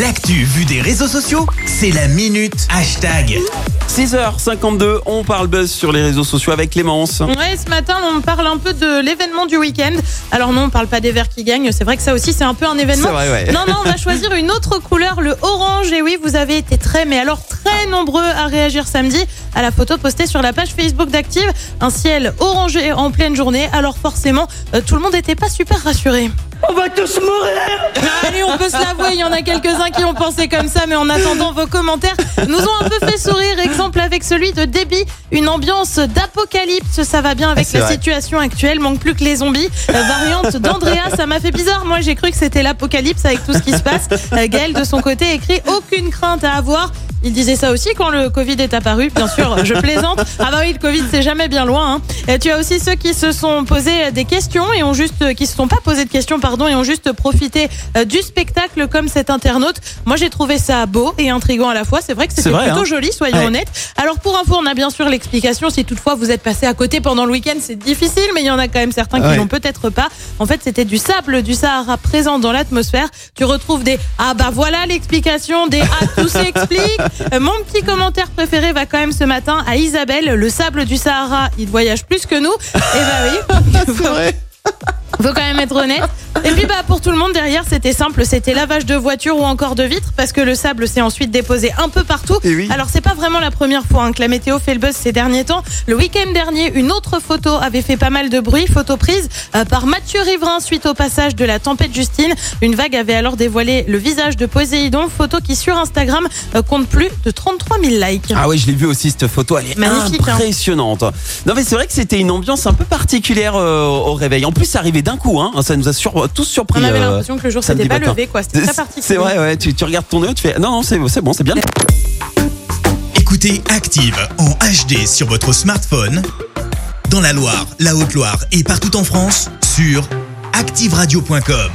L'actu vue des réseaux sociaux, c'est la minute hashtag. 6h52, on parle buzz sur les réseaux sociaux avec Clémence. Ouais, ce matin, on parle un peu de l'événement du week-end. Alors non, on parle pas des verts qui gagnent. C'est vrai que ça aussi, c'est un peu un événement. C'est vrai, ouais. Non, non, on va choisir une autre couleur, le orange. Et oui, vous avez été très, mais alors très nombreux à réagir samedi à la photo postée sur la page Facebook d'Active. Un ciel orangé en pleine journée. Alors forcément, euh, tout le monde n'était pas super rassuré. On va tous mourir. Allez, on peut se l'avouer, il y en a quelques-uns qui ont pensé comme ça, mais en attendant, vos commentaires nous ont un peu fait sourire. Exemple avec celui de Debbie, une ambiance d'apocalypse, ça va bien avec la vrai. situation actuelle, manque plus que les zombies. Euh, variante d'Andrea, ça m'a fait bizarre, moi j'ai cru que c'était l'apocalypse avec tout ce qui se passe. Euh, Gaël, de son côté, écrit aucune crainte à avoir. Il disait ça aussi quand le Covid est apparu, bien sûr, je plaisante. Ah bah oui, le Covid c'est jamais bien loin. hein. Euh, Tu as aussi ceux qui se sont posés des questions et ont juste, qui se sont pas posés de questions, pardon, et ont juste profité euh, du spectacle comme cet internaute. Moi j'ai trouvé ça beau et intriguant à la fois. C'est vrai que C'est c'était plutôt hein. joli, soyons Ouais. honnêtes. Alors pour info, on a bien sûr l'explication. Si toutefois vous êtes passé à côté pendant le week-end, c'est difficile, mais il y en a quand même certains qui Ouais. n'ont peut-être pas. En fait, c'était du sable du Sahara présent dans l'atmosphère. Tu retrouves des ah bah voilà l'explication, des ah tout s'explique. Euh, Mon petit commentaire préféré va quand même ce matin à Isabelle. Le sable du Sahara, il voyage plus que nous. Et bah oui. Vrai. Faut quand même être honnête. Et puis bah pour tout le monde derrière, c'était simple, c'était lavage de voiture ou encore de vitres parce que le sable s'est ensuite déposé un peu partout. Et oui. Alors c'est pas vraiment la première fois hein, que la météo fait le buzz ces derniers temps. Le week-end dernier, une autre photo avait fait pas mal de bruit, photo prise euh, par Mathieu Riverain suite au passage de la tempête Justine. Une vague avait alors dévoilé le visage de Poséidon, photo qui sur Instagram euh, compte plus de 33 000 likes. Ah oui, je l'ai vu aussi cette photo, elle est Magnifique, hein. impressionnante. Non mais c'est vrai que c'était une ambiance un peu particulière euh, au réveil. En plus, ça arrivait d'un coup, hein. Ça nous a sur- tous surpris. On avait euh, l'impression que le jour s'était pas matin. levé quoi, c'était très C'est- particulier. C'est vrai, ouais. Tu, tu regardes ton œil, tu fais non, non, c'est c'est bon, c'est bien. Écoutez Active en HD sur votre smartphone, dans la Loire, la Haute-Loire et partout en France, sur activeradio.com.